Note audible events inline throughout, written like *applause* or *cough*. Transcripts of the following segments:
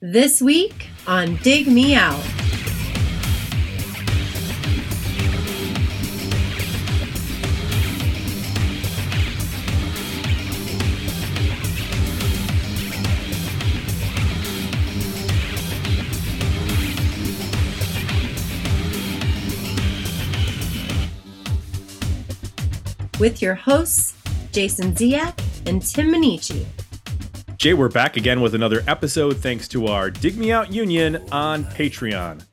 This week on Dig Me Out. With your hosts, Jason Ziak and Tim Minichi. Jay, we're back again with another episode thanks to our Dig Me Out Union on Patreon.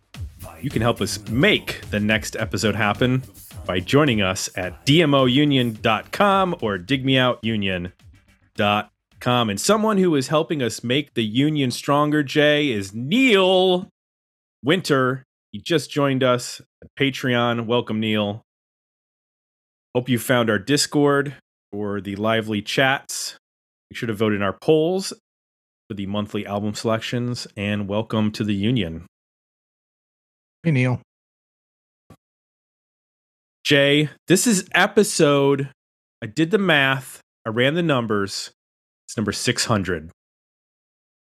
You can help us make the next episode happen by joining us at dmounion.com or digmeoutunion.com. And someone who is helping us make the union stronger, Jay, is Neil Winter. He just joined us at Patreon. Welcome, Neil. Hope you found our Discord for the lively chats. Make sure to vote in our polls for the monthly album selections and welcome to the union. Hey, Neil. Jay, this is episode. I did the math, I ran the numbers. It's number 600.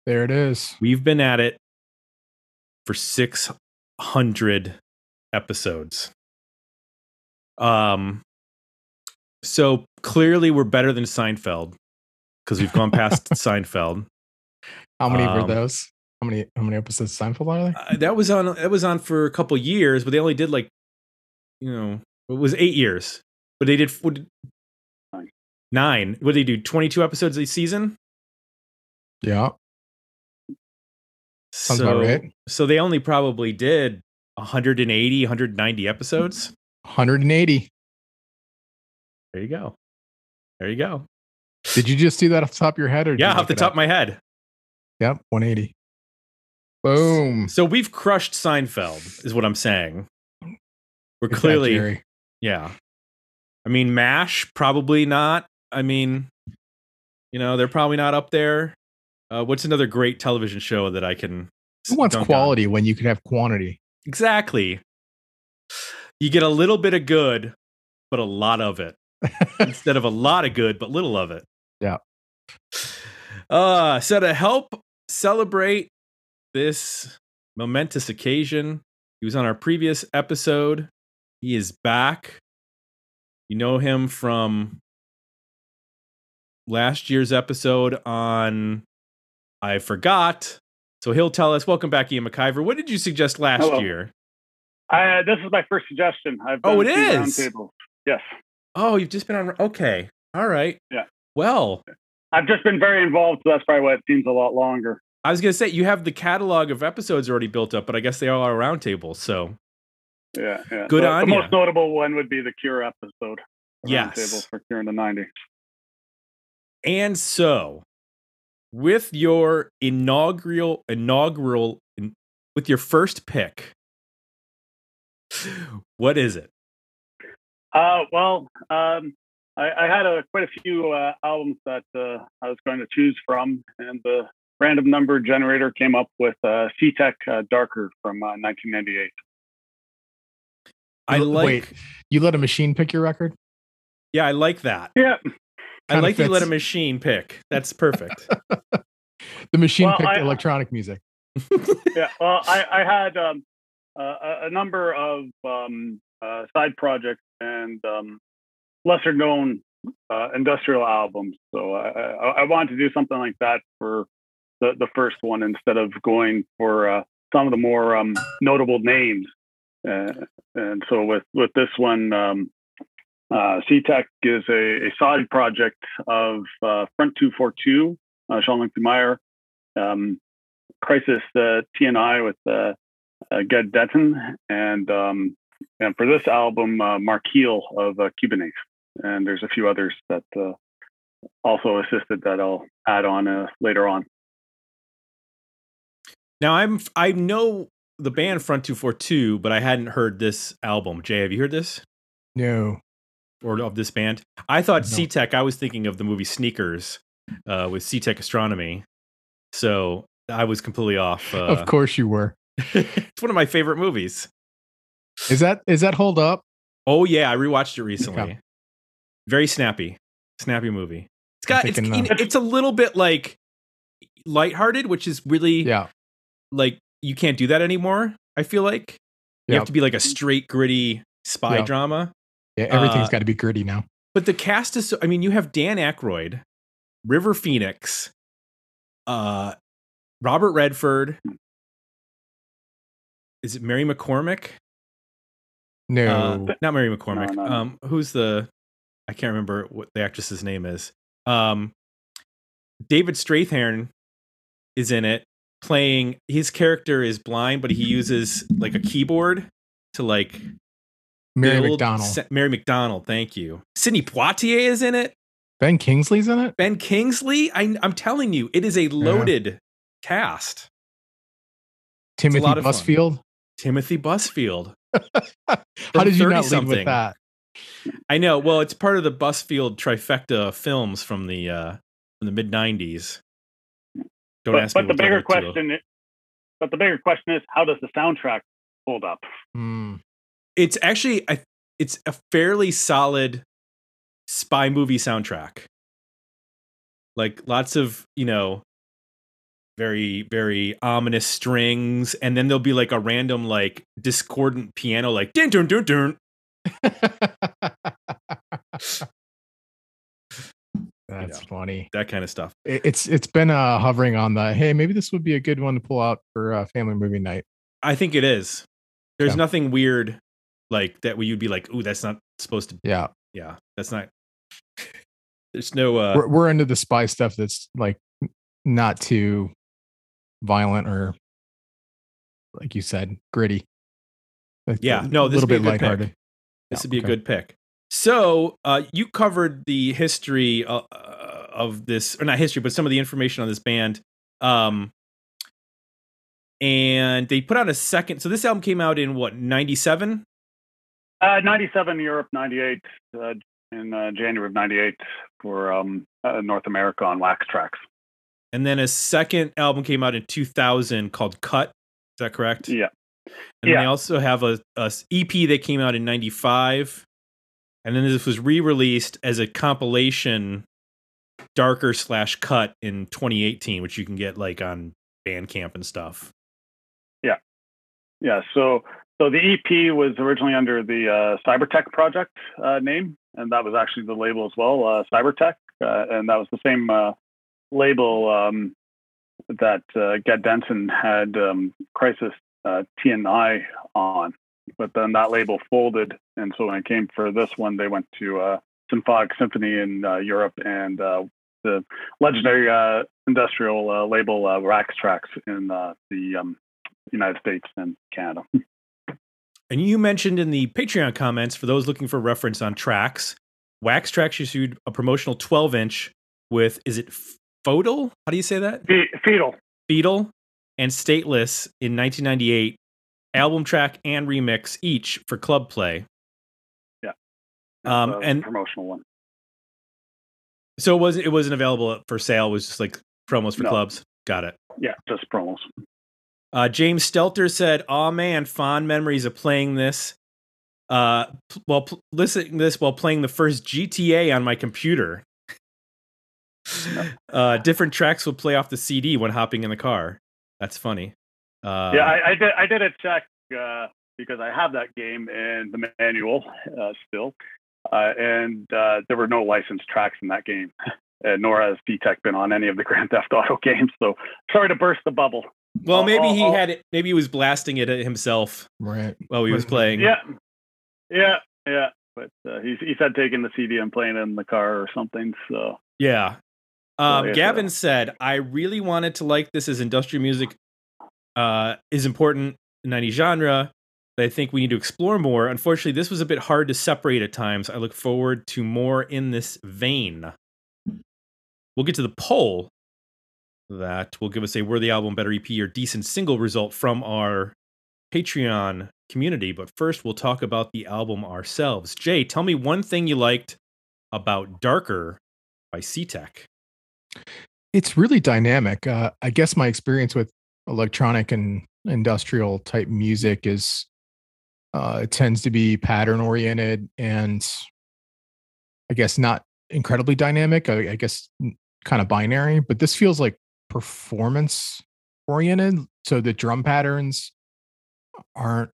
There it is. We've been at it for 600 episodes. Um, so clearly we're better than Seinfeld because we've gone past *laughs* Seinfeld. How many Um, were those? How many how many episodes of Seinfeld are there? Uh, that was on that was on for a couple years, but they only did like, you know, it was eight years, but they did what, nine. What did they do? Twenty two episodes a season. Yeah, sounds so, about right. So they only probably did 180, 190 episodes. 180. There you go. There you go. Did you just do that off the top of your head, or Yeah, off the top of my head. Yep, 180. Boom. So we've crushed Seinfeld, is what I'm saying. We're clearly, yeah. I mean, Mash probably not. I mean, you know, they're probably not up there. Uh, what's another great television show that I can? Who wants dunk on? quality when you can have quantity? Exactly. You get a little bit of good, but a lot of it *laughs* instead of a lot of good, but little of it. Yeah. Uh, so to help celebrate this momentous occasion, he was on our previous episode. He is back. You know him from last year's episode on I Forgot. So he'll tell us, welcome back, Ian McIver. What did you suggest last Hello. year? I, this is my first suggestion. I've Oh, it is. it two. Yes, Oh, you've just been on. Okay. All right. Yeah. Well, I've just been very involved, so that's probably why it seems a lot longer. I was going to say you have the catalog of episodes already built up, but I guess they all are roundtables. So, Yeah, yeah. Good the, on The ya. most notable one would be the Cure episode. Yes. roundtable for Cure in the '90s. and so with your inaugural, inaugural, in, with your first pick, what is it? Uh, well, um, I, I had a, quite a few uh, albums that uh, I was going to choose from, and the random number generator came up with uh, C-Tec uh, Darker from uh, 1998. I like, Wait, you let a machine pick your record? yeah, I like that. Yeah, I Kinda like that you let a machine pick. That's perfect. *laughs* The machine Well, picked I- electronic music. *laughs* yeah. Well, I, I had um, uh, a, a number of um, uh, side projects and um, lesser known uh, industrial albums. So I, I, I wanted to do something like that for the, the first one instead of going for uh, some of the more um, notable names. Uh, and so with, with this one, um, uh, C-Tec is a, a side project of uh, Front 242, uh, Jean-Luc Meyer, um, Crisis uh, TNI with uh, Ged Denton, and um, and for this album, uh, Marc Heal of uh, Cubanate, and there's a few others that uh, also assisted that I'll add on uh, later on. now I'm I know the band Front Two Four Two, but I hadn't heard this album. Jay, have you heard this No. or of this band? I thought No. C-Tec. I was thinking of the movie Sneakers uh, with Setec Astronomy. So I was completely off. Uh, of course you were. *laughs* it's one of my favorite movies. Is that is that hold up? Oh yeah, I rewatched it recently. Very snappy, snappy movie. It's got it's thinking, uh, it's a little bit like lighthearted, which is really Yeah. like you can't do that anymore. I feel like you have to be like a straight gritty spy drama. Yeah, everything's Uh, got to be gritty now. But the cast is so, I mean, you have Dan Aykroyd, River Phoenix, uh, Robert Redford. Is it Mary McCormick? No, Uh, not Mary McCormick. No, no, no. Um, who's the? I can't remember what the actress's name is. Um, David Strathairn is in it, playing. His character is blind, but he uses like a keyboard to like Mary McDonnell. se- Mary McDonnell. Thank you. Sidney Poitier is in it. ben Kingsley's in it. Ben Kingsley. I, I'm telling you, it is a loaded cast. Timothy lot of. Busfield. Timothy Busfield. How did you not lead 30-something. with that? I know. Well, it's part of the Busfield trifecta films from the uh, from the mid '90s. Don't but ask but me the what bigger other two- question, i- but the bigger question is, how does the soundtrack hold up? Hmm. It's actually I, it's a fairly solid spy movie soundtrack. Like lots of you know, very very ominous strings, and then there'll be like a random like discordant piano, like dun dun dun dun. *laughs* That's know. funny. that kind of stuff. It's it's been uh, hovering on the hey maybe this would be a good one to pull out for uh, family movie night. I think it is. There's Yeah. nothing weird like that where you'd be like, "Ooh, that's not supposed to." Yeah, Yeah, that's not. *laughs* There's no. uh we're we're into the spy stuff that's like not too violent or like you said gritty. Like, Yeah, no, this little would be bit a good pick. lighthearted. This Yeah, would be okay. a good pick. So, uh, you covered the history uh, uh, of this, or not history, but some of the information on this band. Um, and they put out a second. So this album came out in what '97. Uh, 97 Europe, 98 uh, in uh, January of 98 for um, uh, North America on Wax Trax. And then a second album came out in 2000 called Cut. Is that correct? Yeah. And then they also have a, a EP that came out in 95. And then this was re released as a compilation, Darker slash Cut in 2018, which you can get like on Bandcamp and stuff. Yeah, Yeah. so so the EP was originally under the uh, Cyber-Tec project uh, name, and that was actually the label as well, uh, Cyber-Tec, uh, and that was the same uh, label um, that uh, Ged Denton had um, Crisis uh, TNI on, but then that label folded, and so when it came for this one, they went to uh, Synthetic Symphony in uh, Europe and uh, the legendary uh, industrial label uh, Wax Trax in the um, United States and Canada. *laughs* And you mentioned in the Patreon comments, for those looking for reference on tracks, Wax Trax issued a promotional 12 inch with, is it Fodal? How do you say that? Fe- Fetal. Beetle and Stateless in 1998, album track and remix each for club play. Yeah. Um, and promotional one. so it was it wasn't available for sale. It was just like promos for No. clubs. Got it. Yeah, just promos. Uh, James Stelter said, "Oh man, fond memories of playing this. Uh, p- while pl- listening to this while playing the first GTA on my computer. Uh, different tracks would play off the CD when hopping in the car. That's funny. Uh, yeah, I, I did. I did a check uh, because I have that game in the manual uh, still, uh, and uh, there were no licensed tracks in that game, *laughs* uh, nor has C-Tec been on any of the Grand Theft Auto *laughs* games. So sorry to burst the bubble. well, I'll- maybe he I'll- had it. Maybe he was blasting it at himself Right. while he was playing. Yeah, yeah, yeah. But uh, he he said taking the CD and playing it in the car or something. So Yeah. Um, yeah, Gavin so- said, I really wanted to like this as industrial music uh, is important in any genre that I think we need to explore more. Unfortunately, this was a bit hard to separate at times. I look forward to more in this vein. We'll get to the poll that will give us a worthy album, better EP, or decent single result from our Patreon community. But first, we'll talk about the album ourselves. Jay, tell me one thing you liked about Darker by C-Tec. It's really dynamic. Uh, I guess my experience with electronic and industrial type music is uh, it tends to be pattern oriented and I guess not incredibly dynamic. I, I guess kind of binary, but this feels like performance oriented. So the drum patterns aren't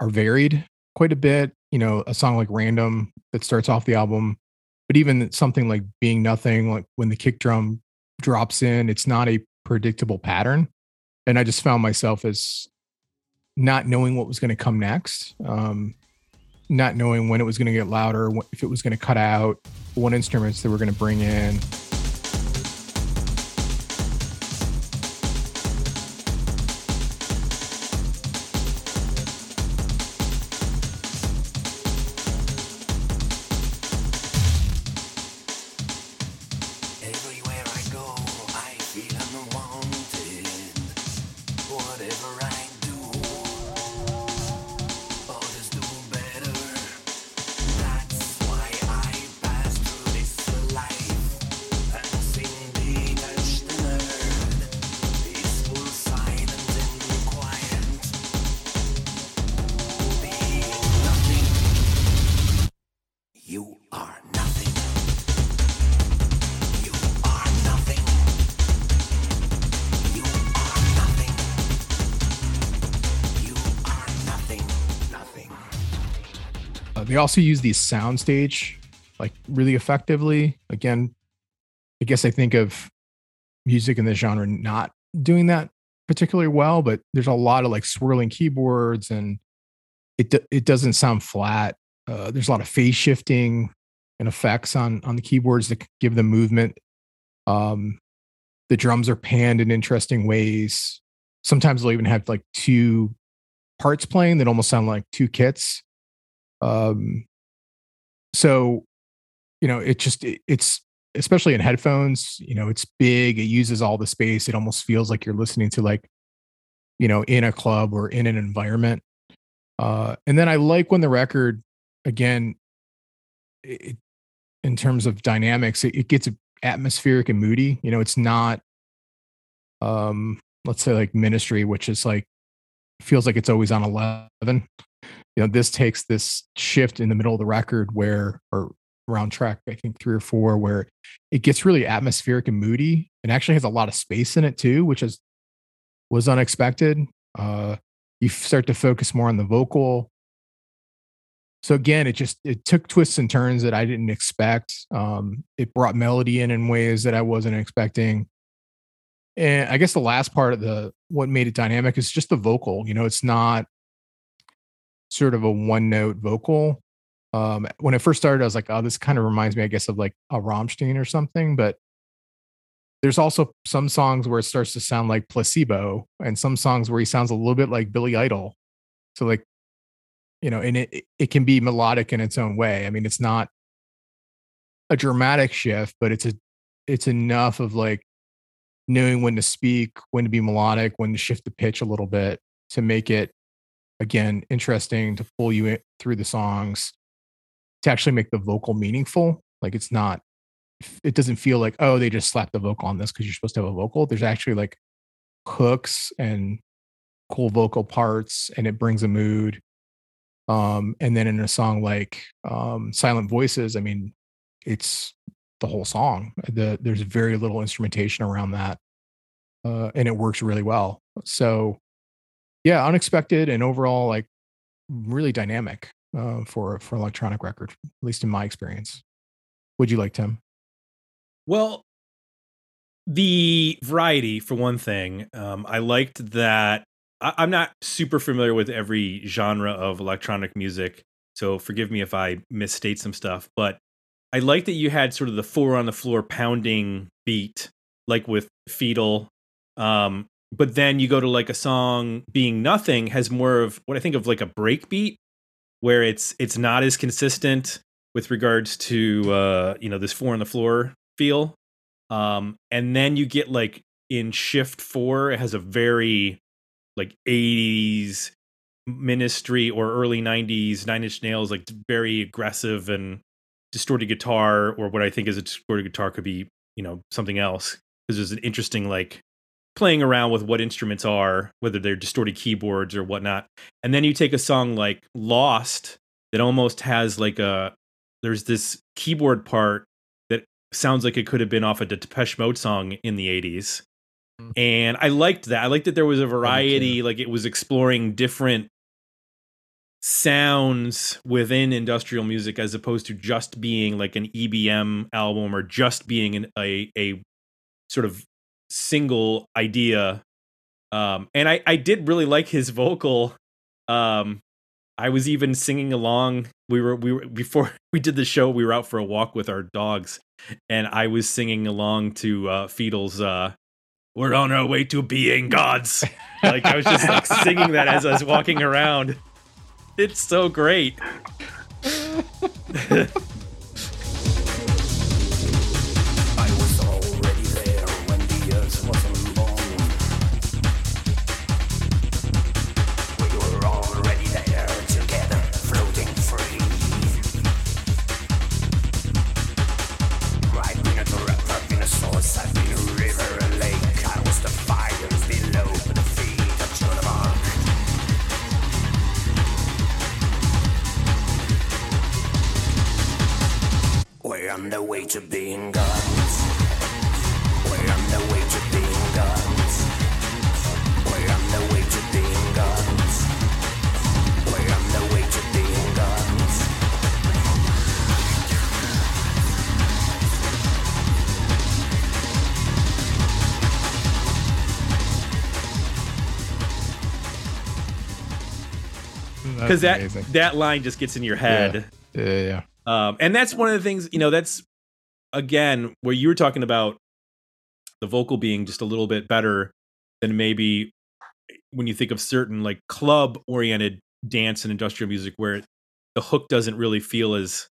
are varied quite a bit. You know, a song like Random that starts off the album, but even something like Being Nothing, like when the kick drum drops in, it's not a predictable pattern. And I just found myself as not knowing what was going to come next, um, not knowing when it was going to get louder, if it was going to cut out, what instruments they were going to bring in. They also use these soundstage like really effectively. Again, I guess I think of music in the genre not doing that particularly well, but there's a lot of like swirling keyboards and it it doesn't sound flat. Uh, there's a lot of phase shifting and effects on on the keyboards that give them movement. Um, the drums are panned in interesting ways. Sometimes they'll even have like two parts playing that almost sound like two kits. Um, so, you know, it just it, it's especially in headphones. You know, it's big. It uses all the space. It almost feels like you're listening to like, you know, in a club or in an environment. Uh, and then I like when the record, again, it, in terms of dynamics, it, it gets atmospheric and moody. You know, it's not, um, let's say like Ministry, which is like feels like it's always on eleven you know this takes this shift in the middle of the record where or around track i think three or four where it gets really atmospheric and moody and actually has a lot of space in it too which is was unexpected. Uh you start to focus more on the vocal. So again it just it took twists and turns that i didn't expect. Um it brought melody in in ways that i wasn't expecting. And i guess the last part of the what made it dynamic is just the vocal you know it's not sort of a one note vocal. Um, when I first started, I was like, oh, this kind of reminds me, I guess, of like a Rammstein or something. But there's also some songs where it starts to sound like placebo, and some songs where he sounds a little bit like Billy Idol. So, like, you know, and it it can be melodic in its own way. I mean, it's not a dramatic shift, but it's a it's enough of like knowing when to speak, when to be melodic, when to shift the pitch a little bit to make it again interesting to pull you through the songs to actually make the vocal meaningful like it's not it doesn't feel like oh they just slapped the vocal on this because you're supposed to have a vocal. There's actually like hooks and cool vocal parts and it brings a mood um and then in a song like um silent voices i mean it's the whole song the there's very little instrumentation around that uh and it works really well. So yeah, unexpected and overall like really dynamic uh, for for electronic record, at least in my experience. Would you like Tim? Well, the variety for one thing. Um, I liked that. I, I'm not super familiar with every genre of electronic music, so forgive me if I misstate some stuff. But I like that you had sort of the four on the floor pounding beat, like with Fetal, um, but then you go to like a song being nothing has more of what I think of like a breakbeat where it's it's not as consistent with regards to uh you know this four on the floor feel. Um and then you get like in shift 4 it has a very like 80s ministry or early 90s nine inch nails like very aggressive and distorted guitar or what i think is a distorted guitar could be you know something else because there's an interesting like playing around with what instruments are, whether they're distorted keyboards or whatnot. And then you take a song like Lost that almost has like a there's this keyboard part that sounds like it could have been off a Depeche Mode song in the 80s. Mm. And I liked that. I liked that there was a variety, like it was exploring different sounds within industrial music as opposed to just being like an EBM album or just being an, a a sort of single idea. Um, and I I did really like his vocal. Um, I was even singing along. We were we were before *laughs* we did the show. We were out for a walk with our dogs, and I was singing along to uh, Fetal's uh, "We're on our way to being gods." Like I was just like singing that as I was walking around. It's so great. *laughs* because that amazing. that line just gets in your head. Yeah, yeah, yeah. Um, and that's one of the things, you know, that's again where you were talking about the vocal being just a little bit better than maybe when you think of certain like club oriented dance and industrial music where the hook doesn't really feel as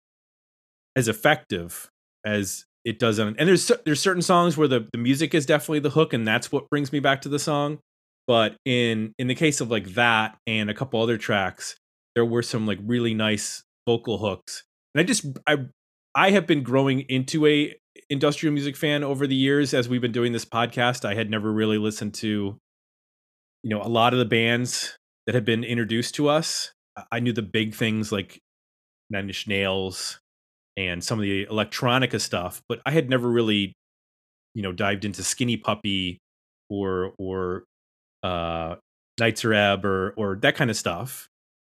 as effective as it does on and there's there's certain songs where the, the music is definitely the hook and that's what brings me back to the song but in in the case of like that and a couple other tracks there were some like really nice vocal hooks and i just i i have been growing into a industrial music fan over the years as we've been doing this podcast i had never really listened to you know a lot of the bands that have been introduced to us I- knew the big things like nine inch nails and some of the electronica stuff but i had never really you know dived into skinny puppy or or uh Nitzer Ebb or or that kind of stuff.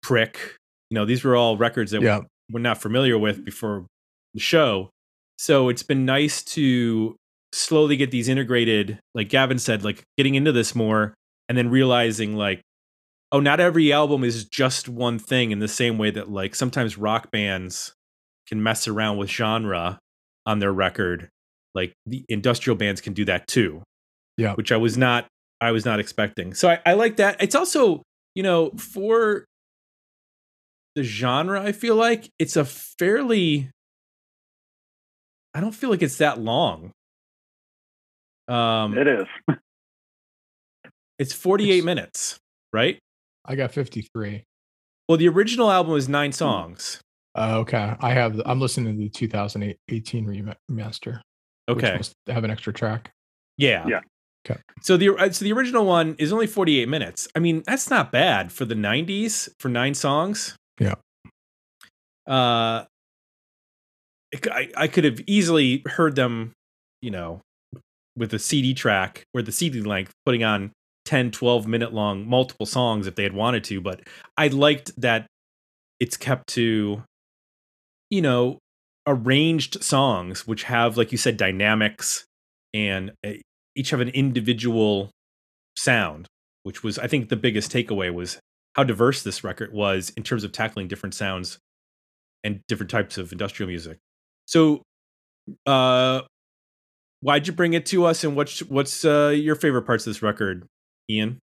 Prick. You know, these were all records that Yeah. we're not familiar with before the show. So it's been nice to slowly get these integrated, like Gavin said, like getting into this more and then realizing like, oh, not every album is just one thing in the same way that like sometimes rock bands can mess around with genre on their record. Like the industrial bands can do that too. Yeah. Which I was not I was not expecting. So I, I like that. It's also, you know, for the genre, I feel like it's a fairly I don't feel like it's that long. Um It is. *laughs* it's 48 It's- minutes, right? I got 53. Well, the original album is 9 songs. Uh, okay. I have, I'm listening to the 2018 remaster. which Okay. must have an extra track. Yeah. Yeah. Okay. So the uh, so the original one is only 48 minutes. I mean, that's not bad for the 90s for 9 songs. Yeah. Uh I, I could have easily heard them, you know, with a CD track or the CD length putting on 10, 12 minute long multiple songs if they had wanted to, but I liked that it's kept to you know, arranged songs which have like you said dynamics and uh, each have an individual sound, which was I think the biggest takeaway was how diverse this record was in terms of tackling different sounds and different types of industrial music. So, uh, why'd you bring it to us, and what's what's uh, your favorite parts of this record, Ian?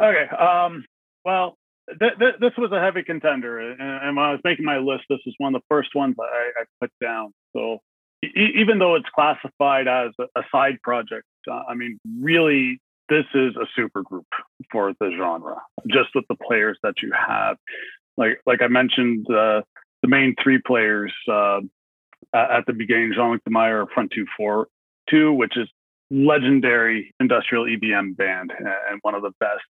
Okay. Um, well, th- th- this was a heavy contender, and, when I was making my list, this was one of the first ones I, I put down. So e- even though it's classified as a, a side project, uh, I mean, really, this is a super group for the genre. Just with the players that you have, like like I mentioned, uh, the main three players uh, at the beginning, Jean-Luc De Meyer, front two four two, which is legendary industrial EBM band and one of the best.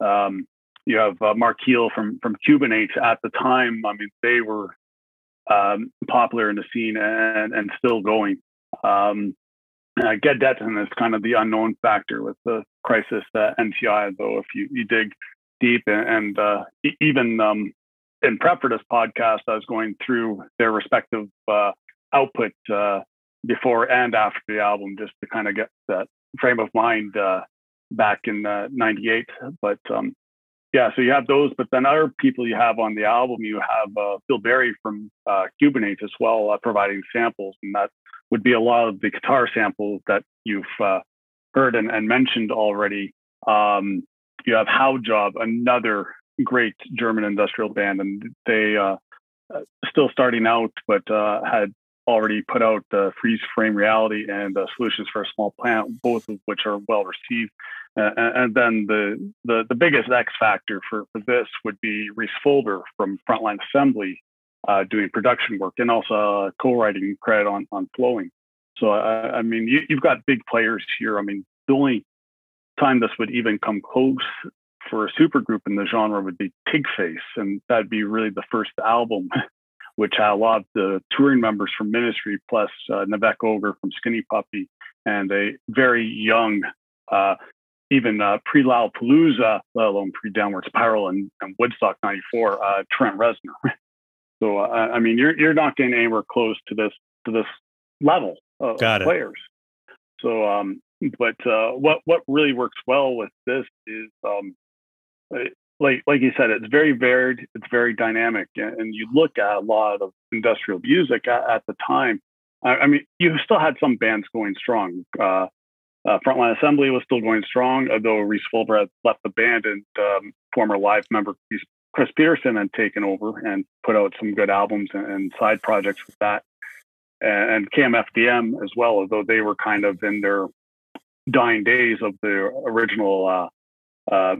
Um, you have uh, Marc Heal from from Cubanate at the time. I mean, they were um, popular in the scene and and still going. Um, uh, Ged Denton is kind of the unknown factor with the crisis uh, NTI, though, if you, you dig deep and, and uh, even um, in prep for this podcast, I was going through their respective uh, output uh, before and after the album just to kind of get that frame of mind uh, back in '98. But um, yeah, so you have those, but then other people you have on the album, you have uh, Phil Berry from uh, Cubanate as well, uh, providing samples, and that would be a lot of the guitar samples that you've uh, heard and, and, mentioned already. Um, you have Haujobb, another great German industrial band, and they uh, uh, still starting out, but had already put out uh, Freeze Frame Reality and Solutions for a Small Plant, both of which are well received. Uh, and then the, the, the biggest X factor for, for this would be Rhys Fulber from Frontline Assembly uh, doing production work and also co-writing credit on, on Flowing. So, uh, I mean, you, you've got big players here. I mean, the only time this would even come close for a supergroup in the genre would be Pigface, and that'd be really the first album, *laughs* which had a lot of the touring members from Ministry, plus uh, Nivek Ogre from Skinny Puppy, and a very young uh, even uh, pre Lollapalooza, let alone pre Downward Spiral and, and Woodstock '94, uh, Trent Reznor. *laughs* so uh, I mean, you're you're not getting anywhere close to this to this level of, Got players. So, um, but uh, what what really works well with this is, um, like like you said, it's very varied, it's very dynamic, and you look at a lot of industrial music at, at the time. I, I, mean, you still had some bands going strong. Uh, uh, Frontline Assembly was still going strong, although Reese Fulbright left the band and um, former live member Chris Peterson had taken over and put out some good albums and, and side projects with that. And, and KMFDM as well, although they were kind of in their dying days of the original uh, uh,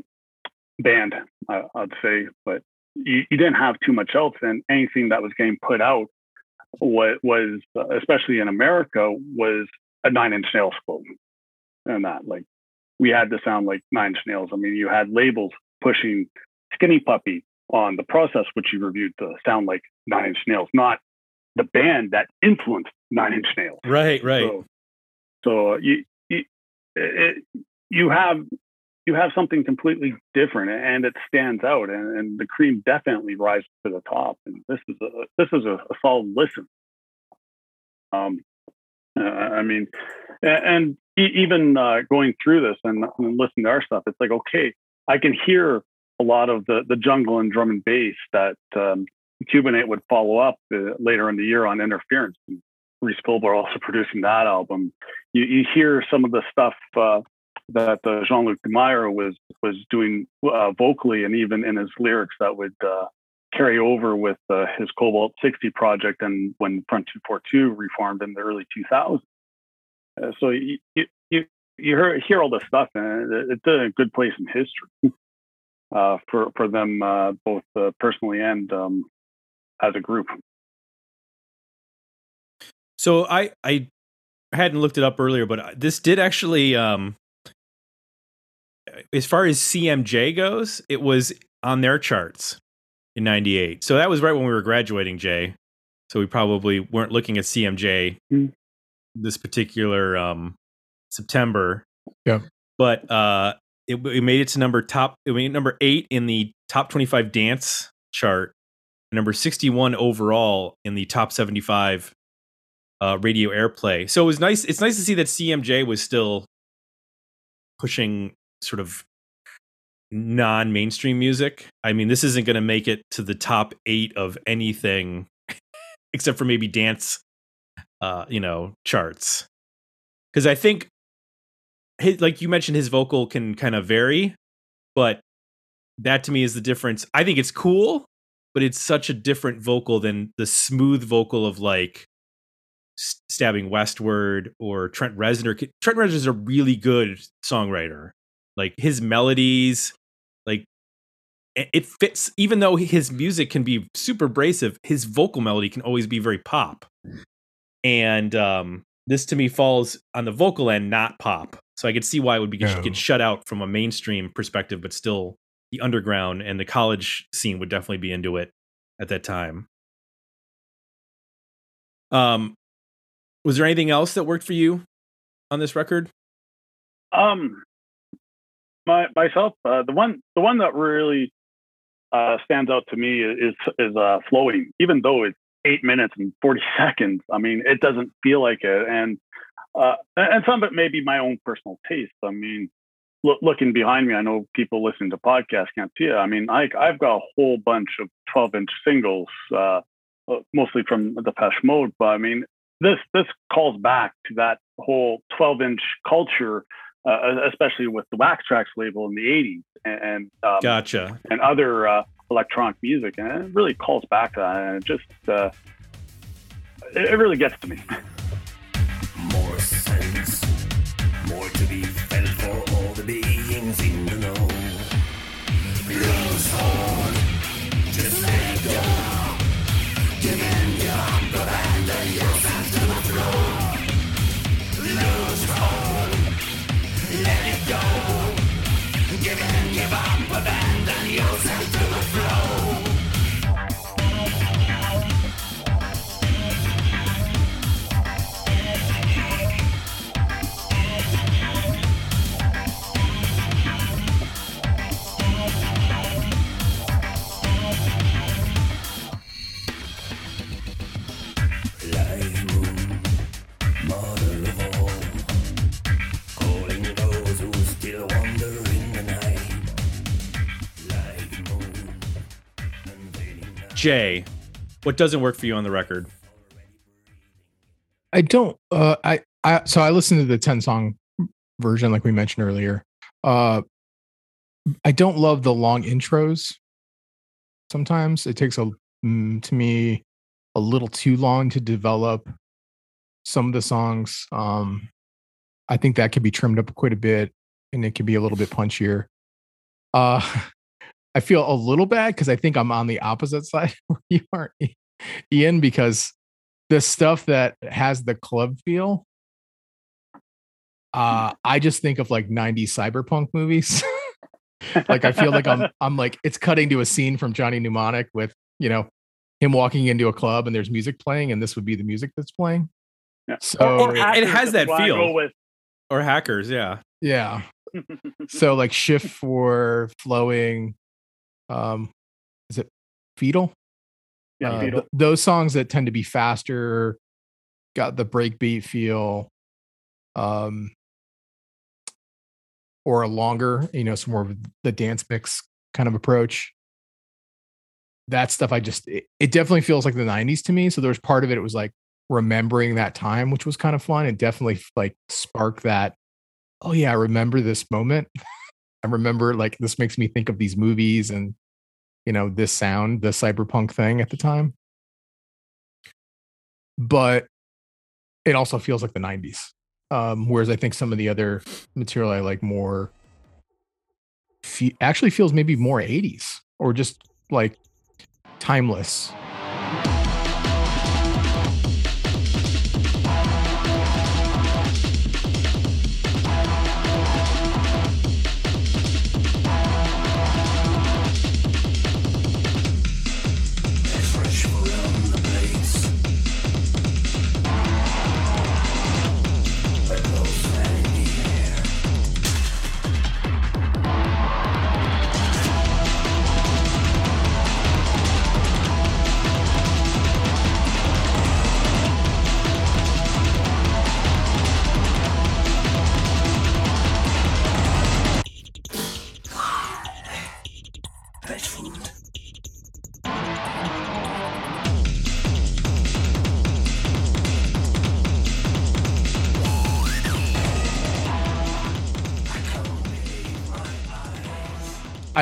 band, I, would say. But you, you, didn't have too much else, and anything that was getting put out was, was especially in America, was a Nine Inch Nails quote and that. Like we had to sound like Nine Inch Nails. I mean, you had labels pushing Skinny Puppy on the process, which you reviewed, to sound like Nine Inch Nails, not the band that influenced Nine Inch Nails. Right, right. So, so you you, it, you have you have something completely different, and it stands out, and, and the cream definitely rises to the top. And this is a this is a, a solid listen. Um, uh, I mean, and even uh, going through this and, and listening to our stuff, it's like, okay, I can hear a lot of the, the jungle and drum and bass that um, Cubanate would follow up uh, later in the year on Interference. And Rhys Fulber also *laughs* producing that album. You, you hear some of the stuff uh, that uh, Jean-Luc Meyer was was doing uh, vocally and even in his lyrics that would uh, carry over with uh, his Cobalt 60 project and when Front 242 reformed in the early 2000s. Uh, so you, you, you hear, hear all this stuff, and it's a good place in history *laughs* uh, for, for them, uh, both uh, personally and um, as a group. So I, I hadn't looked it up earlier, but this did actually, um, as far as CMJ goes, it was on their charts in 98. So that was right when we were graduating, Jay. So we probably weren't looking at CMJ mm. this particular um, September. Yeah. But uh, it, it, made it to number top, it made number eight in the top 25 dance chart, number 61 overall in the top 75 uh, radio airplay. So it was nice. It's nice to see that CMJ was still pushing sort of non-mainstream music. I mean, this isn't going to make it to the top eight of anything *laughs* except for maybe dance, uh, you know, charts. Because I think, his, like you mentioned, his vocal can kind of vary, but that to me is the difference. I think it's cool, but it's such a different vocal than the smooth vocal of like stabbing westward or Trent Reznor. Trent Reznor is a really good songwriter. Like his melodies, like it fits even though his music can be super abrasive his vocal melody can always be very pop and um, this to me falls on the vocal end not pop so i could see why it would be no. get shut out from a mainstream perspective but still the underground and the college scene would definitely be into it at that time um was there anything else that worked for you on this record? Um, my myself, uh, the one the one that really uh, stands out to me is is uh, flowing. Even though it's eight minutes and forty *laughs* seconds, I mean, it doesn't feel like it. And uh, and some of it may be my own personal taste. I mean, look, looking behind me, I know people listening to podcasts can't see it. I mean, I, I've got a whole bunch of twelve inch singles, uh, uh, mostly from Depeche Mode. But I mean, this this calls back to that whole twelve inch culture uh, especially with the Wax Trax label in the 80s and um, gotcha and other uh, electronic music, and it really calls back to that, and it just uh, it really gets to me. *laughs* Sense, more to be felt for all the beings in the know. Lose hold, just let go. Give in your abandon yourself to the flow. Lose hold, let it go. Give in, give up, abandon yourself to the flow. Jay, what doesn't work for you on the record? I don't. Uh, I I so I listened to the ten song version, like we mentioned earlier. Uh, I don't love the long intros. Sometimes it takes a mm, to me a little too long to develop some of the songs. Um, I think that could be trimmed up quite a bit, and it could be a little bit punchier. Uh, *laughs* I feel a little bad because I think I'm on the opposite *laughs* side where you are, Ian, because the stuff that has the club feel uh *laughs* i just think of like 90s cyberpunk movies *laughs* like i feel like i'm i'm like it's cutting to a scene from johnny mnemonic with you know him walking into a club and there's music playing and this would be the music that's playing Yeah. so Or- or- it has that feel. With. Or hackers? Yeah. yeah so like shift for flowing um is it fetal yeah, Uh, Beatle. th- those songs that tend to be faster, got the breakbeat feel, um, or a longer, you know, some more of the dance mix kind of approach. That stuff, I just, it, it definitely feels like the 90s to me. So there's part of it, it was like remembering that time, which was kind of fun. It definitely like sparked that, oh yeah, I remember this moment. *laughs* I remember like this makes me think of these movies and you know this sound the cyberpunk thing at the time. But it also feels like the 90s um whereas i think some of the other material i like more fe- actually feels maybe more 80s or just like timeless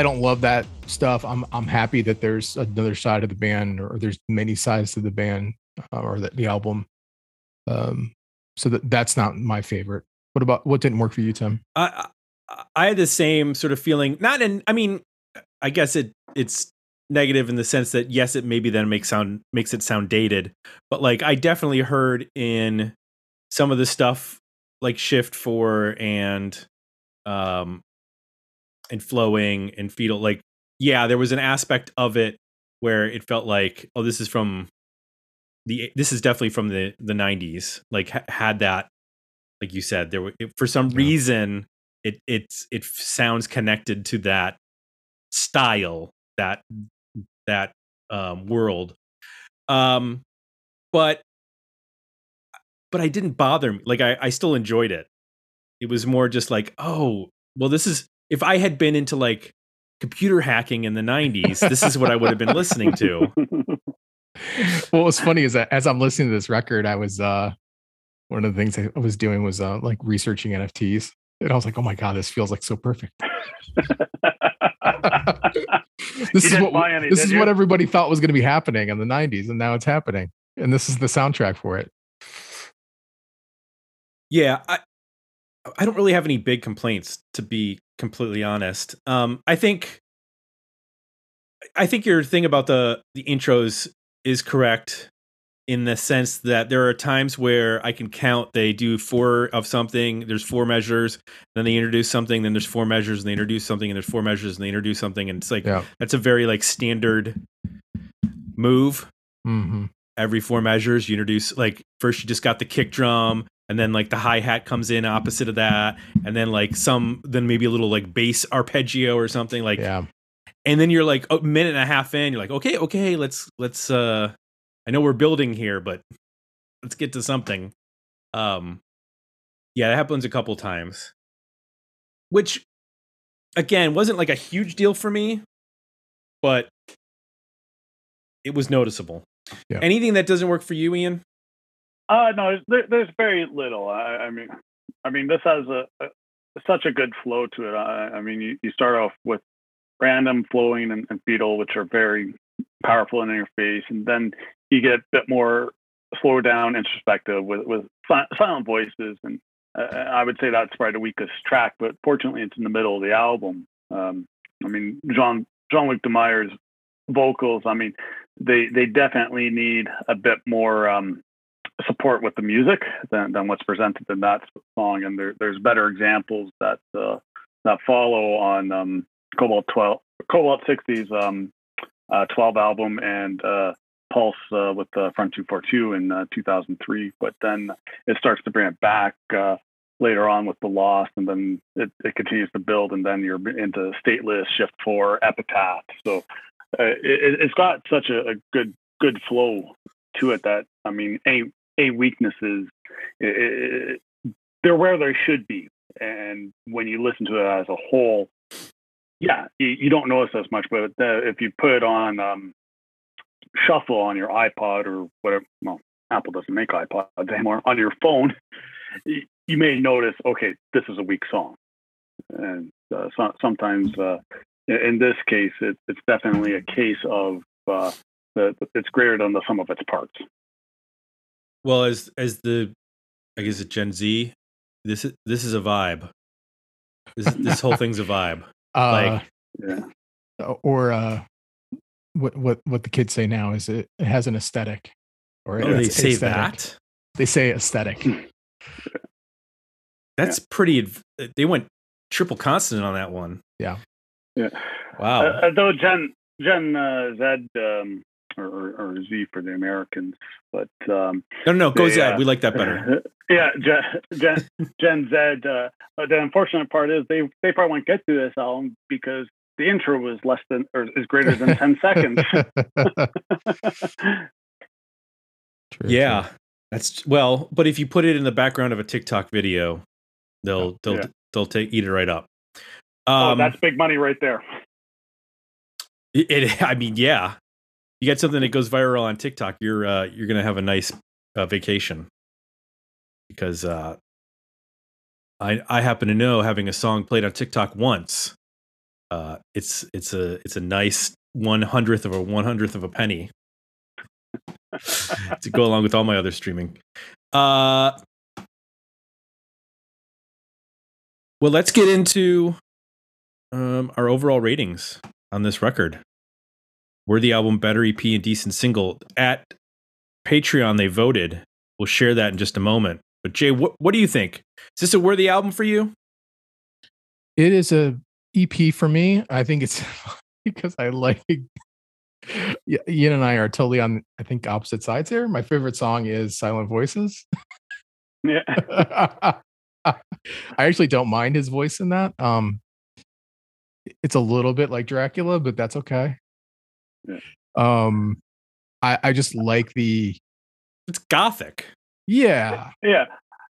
i don't love that stuff i'm i'm happy that there's another side of the band or there's many sides to the band uh, or the, the album um so that that's not my favorite what about what didn't work for you tim I I- had the same sort of feeling. Not in. I mean, I guess it it's negative in the sense that yes, it maybe then makes sound makes it sound dated, but like I definitely heard in some of the stuff like shift for and um and flowing and fetal like yeah there was an aspect of it where it felt like oh this is from the this is definitely from the the 90s like ha- had that like you said, there were for some Yeah. reason it it's it sounds connected to that style that that um, world. Um, but but I didn't bother me. Like I I still enjoyed it. It was more just like, oh, well, this is if I had been into like computer hacking in the 90s, this is what I would have been listening to. *laughs* what was funny is that as I'm listening to this record, I was uh one of the things I was doing was uh like researching NFTs. And I was like, oh my god, this feels like so perfect. *laughs* *laughs* this is what buy any, this is you? what everybody thought was going to be happening in the 90s, and now it's happening. And this is the soundtrack for it. Yeah, I I don't really have any big complaints to be completely honest. Um I think I think your thing about the the intros is correct in the sense that there are times where I can count they do four of something, there's four measures, then they introduce something, then there's four measures, and they introduce something, and there's four measures, and they introduce something, and it's like Yeah. that's a very like standard move hmm every four measures you introduce like first you just got the kick drum and then like the hi-hat comes in opposite of that and then like some then maybe a little like bass arpeggio or something like yeah. and then you're like a minute and a half in you're like okay okay let's let's uh i know we're building here but let's get to something um yeah that happens a couple times which again wasn't like a huge deal for me but it was noticeable Yeah. anything that doesn't work for you ian Uh, no, there, there's very little. I, I mean, I mean, this has a, a such a good flow to it. I, I mean, you, you start off with random flowing and, and beetle, which are very powerful in interface, and then you get a bit more slow down introspective with with si- silent voices, and uh, I would say that's probably the weakest track. But fortunately, it's in the middle of the album. Um, I mean, Jean Jean Luc De Meyer's vocals. I mean, they they definitely need a bit more. Um, support with the music than, than what's presented in that song. And there, there's better examples that uh, that follow on um, Cobalt 12, Cobalt 60's um, uh, 12 album and uh, Pulse uh, with uh, Front 242 in uh, 2003. But then it starts to bring it back uh, later on with The Lost, and then it, it continues to build, and then you're into Stateless, Shift 4, Epitaph. So uh, it, it's got such a, a good good flow to it that I mean, any any weaknesses, they're where they should be. And when you listen to it as a whole, yeah, you, don't notice as much. But if you put it on um, shuffle on your iPod or whatever, well, Apple doesn't make iPods anymore. On your phone, you may notice, okay, this is a weak song. And uh, so, sometimes, uh, in in this case, it, it's definitely a case of uh, the, it's greater than the sum of its parts. Well, as as the I guess it's Gen Z, this is this is a vibe. This this whole thing's a vibe. *laughs* Uh, Yeah. or uh, what what what the kids say now is it, it has an aesthetic. Or Oh, they say aesthetic. that. They say aesthetic. That's pretty. They went triple consonant on that one. Yeah. Yeah. Wow. Uh, though Gen Gen uh, Z um, or, or, or Z for the Americans, but um, no, no, no. Go they, Zed. uh, We like that better. *laughs* yeah, Gen Gen, Gen Z. Uh, the unfortunate part is they they probably won't get to this album because the intro was less than or is greater than ten seconds. *laughs* *laughs* True, Yeah, true. that's well. But if you put it in the background of a TikTok video, they'll they'll Yeah. they'll take eat it right up. oh, Um, that's big money right there. it, it- I mean, yeah. You get something that goes viral on TikTok, you're uh, you're gonna have a nice uh, vacation because uh, I I happen to know having a song played on TikTok once. Uh, it's it's a it's a nice one hundredth of a one hundredth of a penny *laughs* to go along with all my other streaming. Uh, well, let's get into um, our overall ratings on this record. Worthy album, better EP, and decent single. At Patreon, they voted. We'll share that in just a moment. But Jay, what what do you think? Is this a worthy album for you? It is a EP for me. I think it's *laughs* because I like. Yeah, Ian and I are totally on. I think opposite sides here. My favorite song is "Silent Voices." Yeah. *laughs* I actually don't mind his voice in that. Um, it's a little bit like Dracula, but that's okay. Yeah. Um, I I just like the It's gothic. yeah Yeah.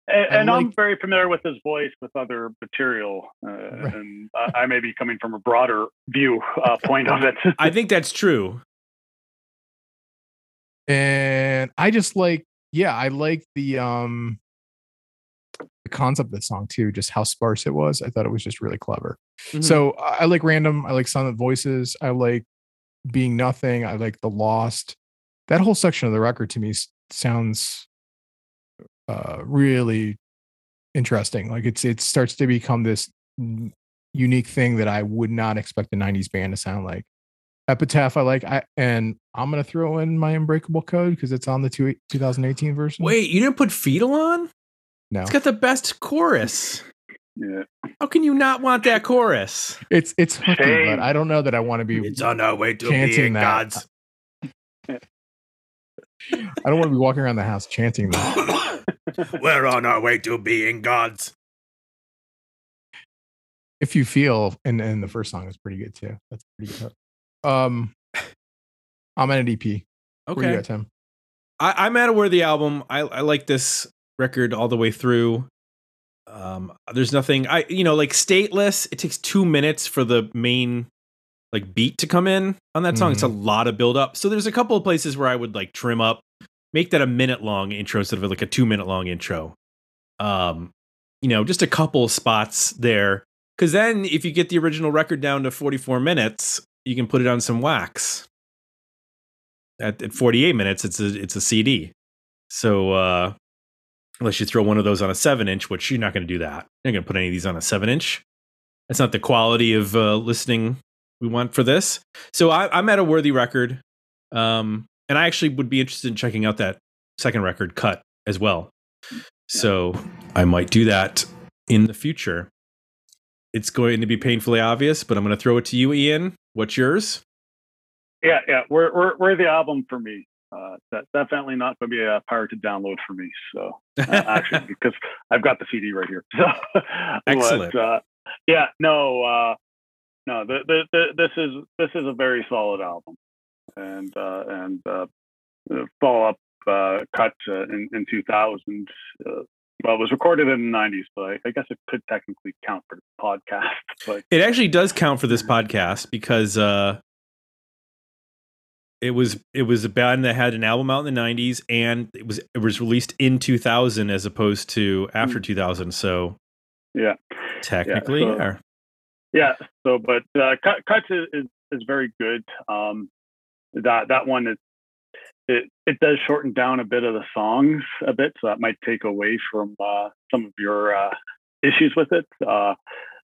And, I and I'm very familiar with his voice with other material, uh, Right. and I, I may be coming from a broader view uh, point of it. *laughs* I think that's true. and I just like yeah I like the um the concept of the song too, just how sparse it was. I thought it was just really clever. Mhm. So I I like random. I like silent voices. I like being nothing. I like the lost. That whole section of the record to me sounds uh, really interesting. Like it's it starts to become this unique thing that I would not expect a '90s band to sound like. Epitaph, I like, I and I'm gonna throw in my Unbreakable Code because it's on the two, 2018 version. Wait, you didn't put Fetal on? no, It's got the best chorus. Yeah. How can you not want that chorus? it's it's hooky, but I don't know that I want to be. It's on our way to chanting being that. gods. *laughs* I don't want to be walking around the house chanting that. *coughs* We're on our way to being gods. if you feel and and the first song is pretty good too that's pretty good um i'm at an ep Where you Okay. at, tim I, I'm at a worthy album. I, I like this record all the way through. Um, there's nothing I you know like stateless. It takes two minutes for the main like beat to come in on that song. It's a lot of build up. So there's a couple of places where I would like trim up, make that a minute long intro instead of like a two minute long intro. Um, you know, just a couple spots there. Because then if you get the original record down to 44 minutes, you can put it on some wax at, at 48 minutes it's a it's a cd so uh unless you throw one of those on a 7 inch which you're not going to do that. You're not going to put any of these on a 7 inch. That's not the quality of uh, listening we want for this. So I, i'm at a worthy record um and i actually would be interested in checking out that second record cut as well. So i might do that in the future. It's going to be painfully obvious but i'm going to throw it to you ian. What's yours? Yeah, yeah. We're we're we're the album for me. Uh, that definitely not going to be a pirated download for me. So *laughs* uh, actually, because I've got the CD right here. *laughs* So Excellent. But, uh, yeah, no, uh, no. The, the, the, this is this is a very solid album, and uh, and uh, follow up uh, cut uh, in in 2000. Uh, well, it was recorded in the 90s, but I, I guess it could technically count for the podcast. *laughs* But It actually does count for this podcast because uh it was it was a band that had an album out in the 90s and it was it was released in 2000 as opposed to after 2000 so yeah. technically so- yeah. Yeah. So, but uh, cut cuts is, is is very good. Um, that that one is it it does shorten down a bit of the songs a bit, so that might take away from uh, some of your uh, issues with it. Uh,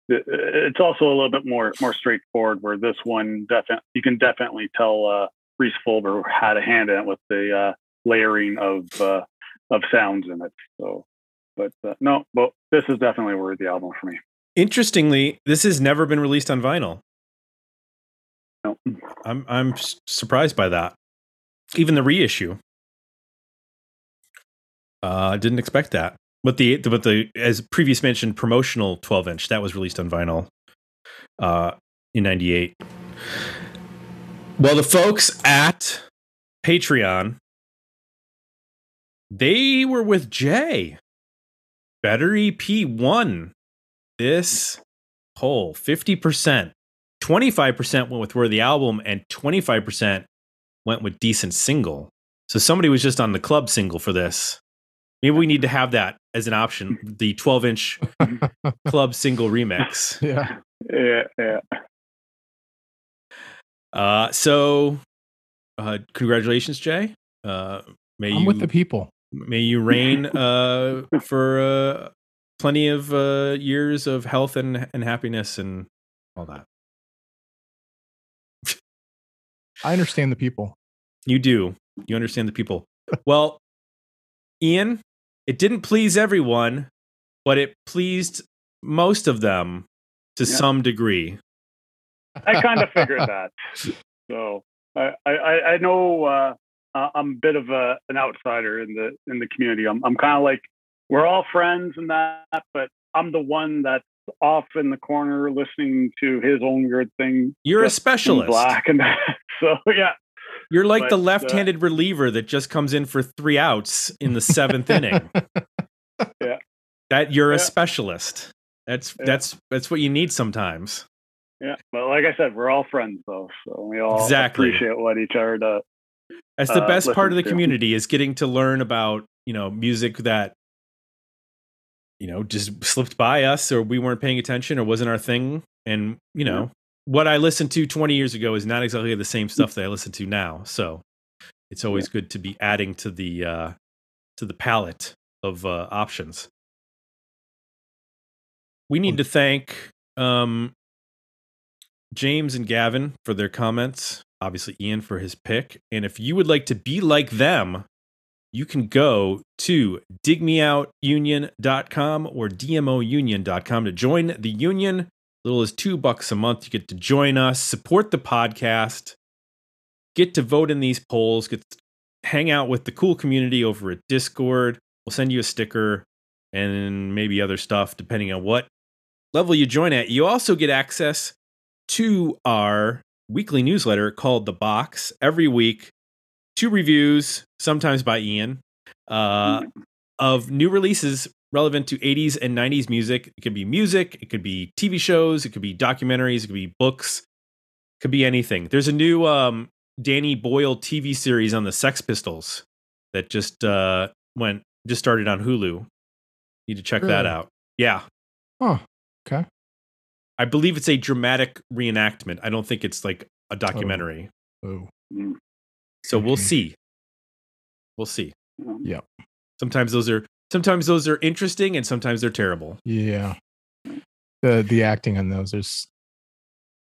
it- it's also a little bit more more straightforward. Where this one definitely you can definitely tell uh, Rhys Fulber had a hand in it with the uh, layering of uh, of sounds in it. So, but uh, no, but this is definitely a the album for me. interestingly this has never been released on vinyl No. i'm i'm surprised by that even the reissue uh didn't expect that but the but the as previous mentioned promotional 12 inch that was released on vinyl uh in 98 well the folks at patreon they were with jay. Better ep one this poll. 50% 25% went with where the album and 25% went with decent single. So somebody was just on the club single for this. Maybe we need to have that as an option the 12 inch *laughs* club single remix. Yeah. Yeah, yeah. Uh so uh congratulations jay uh may i'm you with the people may you reign uh *laughs* for uh plenty of uh years of health and and happiness and all that *laughs* i understand the people You do. You understand the people. Well, Ian, it didn't please everyone, but it pleased most of them to Yeah. some degree. I kind of figured that. So I, I, I know uh, uh, I'm a bit of a, an outsider in the in the community. I'm, I'm kind of like we're all friends and that, but I'm the one that's off in the corner listening to his own weird thing. You're a specialist. Black and. *laughs* So yeah, You're like the But, uh, left-handed reliever that just comes in for three outs in the seventh *laughs* inning. Yeah. That you're a specialist. That's Yeah. that's that's what you need sometimes. Yeah. But like I said, we're all friends though, so we all Exactly. appreciate what each other does. That's the uh, best part of the to. community is getting to learn about you know music that you know just slipped by us or we weren't paying attention or wasn't our thing and you know what i listened to 20 years ago is not exactly the same stuff that i listen to now so it's always good to be adding to the uh to the palette of uh options we need to thank um James and Gavin for their comments. Obviously, Ian for his pick. And if you would like to be like them, you can go to digmeoutunion.com or dmounion.com to join the union. Little as two bucks a month. You get to join us, support the podcast, get to vote in these polls, get to hang out with the cool community over at Discord. We'll send you a sticker and maybe other stuff depending on what level you join at. You also get access to our weekly newsletter called The Box every week. Two reviews, sometimes by Ian, uh, of new releases relevant to 80s and 90s music. It could be music, it could be TV shows, it could be documentaries, it could be books, it could be anything. There's a new um, Danny Boyle TV series on the Sex Pistols that just uh, went, just started on Hulu. Need to check that out. Yeah. Oh, Okay. I believe it's a dramatic reenactment. I don't think it's like a documentary. Oh. So we'll see. We'll see. Yeah. Sometimes those are sometimes those are interesting and sometimes they're terrible. Yeah. The the acting on those is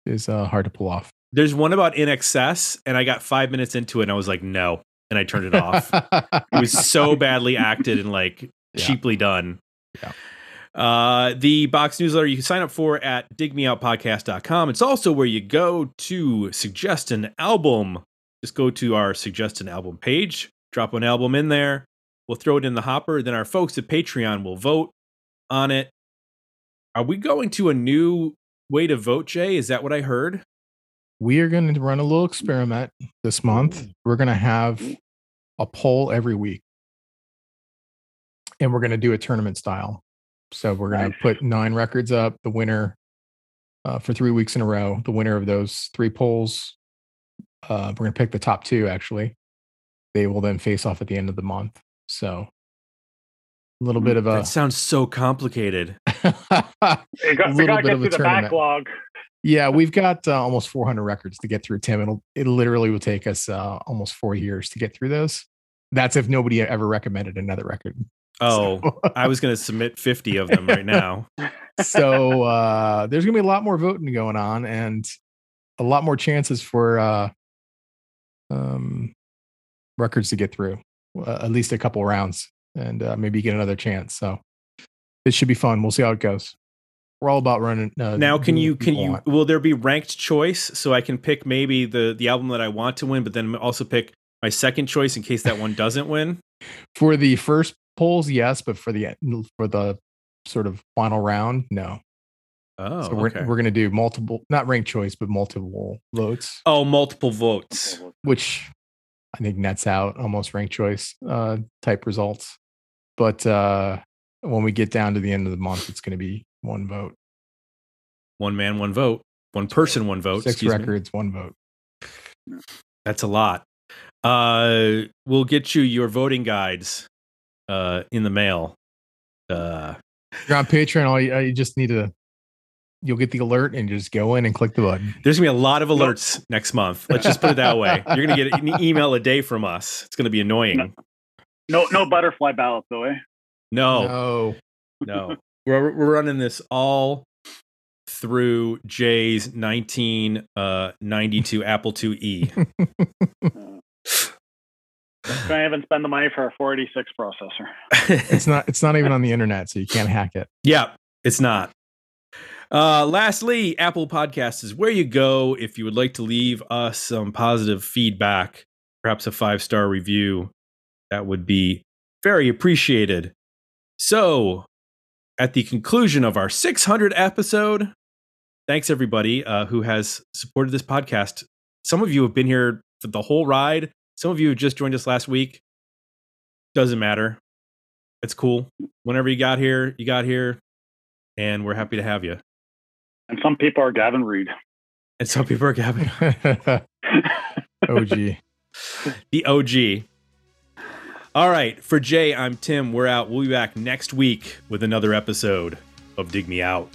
is uh, hard to pull off. There's one about INXS, and I got five minutes into it and I was like, no. And I turned it off. it was so *laughs* badly acted and like Yeah. cheaply done. Yeah. Uh, the box newsletter you can sign up for at digmeoutpodcast.com. It's also where you go to suggest an album. Just go to our suggest an album page, drop an album in there. We'll throw it in the hopper. Then our folks at Patreon will vote on it. Are we going to a new way to vote, Jay? Is that what I heard? we are going to run a little experiment this month. We're going to have a poll every week. And we're going to do a tournament style. So we're going Nice. to put nine records up, the winner uh, for three weeks in a row, the winner of those three polls. Uh, we're going to pick the top two, actually. They will then face off at the end of the month. So a little bit of a That sounds so complicated. *laughs* Got, A little got to bit get of through the backlog. Yeah, we've got uh, almost 400 records to get through, Tim. It'll it literally will take us uh, almost four years to get through those. That's if nobody ever recommended another record. *laughs* Oh, So- I was going to submit 50 of them right now. *laughs* so uh, there's gonna be a lot more voting going on, and a lot more chances for uh, um, records to get through, uh, at least a couple rounds, and uh, maybe get another chance. So it should be fun. We'll see how it goes. We're all about running. Uh, now can you can you want. will there be ranked choice so i can pick maybe the the album that i want to win but then also pick my second choice in case that one doesn't win for the first polls? Yes, but for the for the sort of final round, no. oh so we're okay. we're gonna do multiple, not ranked choice, but multiple votes, oh multiple votes which I think nets out almost ranked choice uh, type results. But uh, when we get down to the end of the month, it's going to be one vote, one man one vote one person one vote six excuse me. records, one vote. that's a lot uh we'll get you your voting guides uh in the mail uh you're on Patreon. All you, you just need to, you'll get the alert and just go in and click the button. there's gonna be a lot of alerts next month let's just put it that way you're gonna get an email a day from us it's gonna be annoying No, no butterfly ballot though, eh? no No. No, we're we're running this all through Jay's 1992 Apple IIe. *laughs* Can't even spend the money for a 486 processor. *laughs* It's not. It's not even on the internet, so you can't hack it. yeah, it's not. Uh, lastly, Apple Podcasts is where you go if you would like to leave us some positive feedback, perhaps a five star review. That would be very appreciated. So, at the conclusion of our 600 episode, thanks everybody uh, who has supported this podcast. Some of you have been here for the whole ride. Some of you just joined us last week. Doesn't matter. It's cool. Whenever you got here, you got here, and we're happy to have you. And some people are Gavin Reed. And some people are Gavin, *laughs* *laughs* OG. the OG. All right, for Jay, I'm Tim. We're out. We'll be back next week with another episode of Dig Me Out.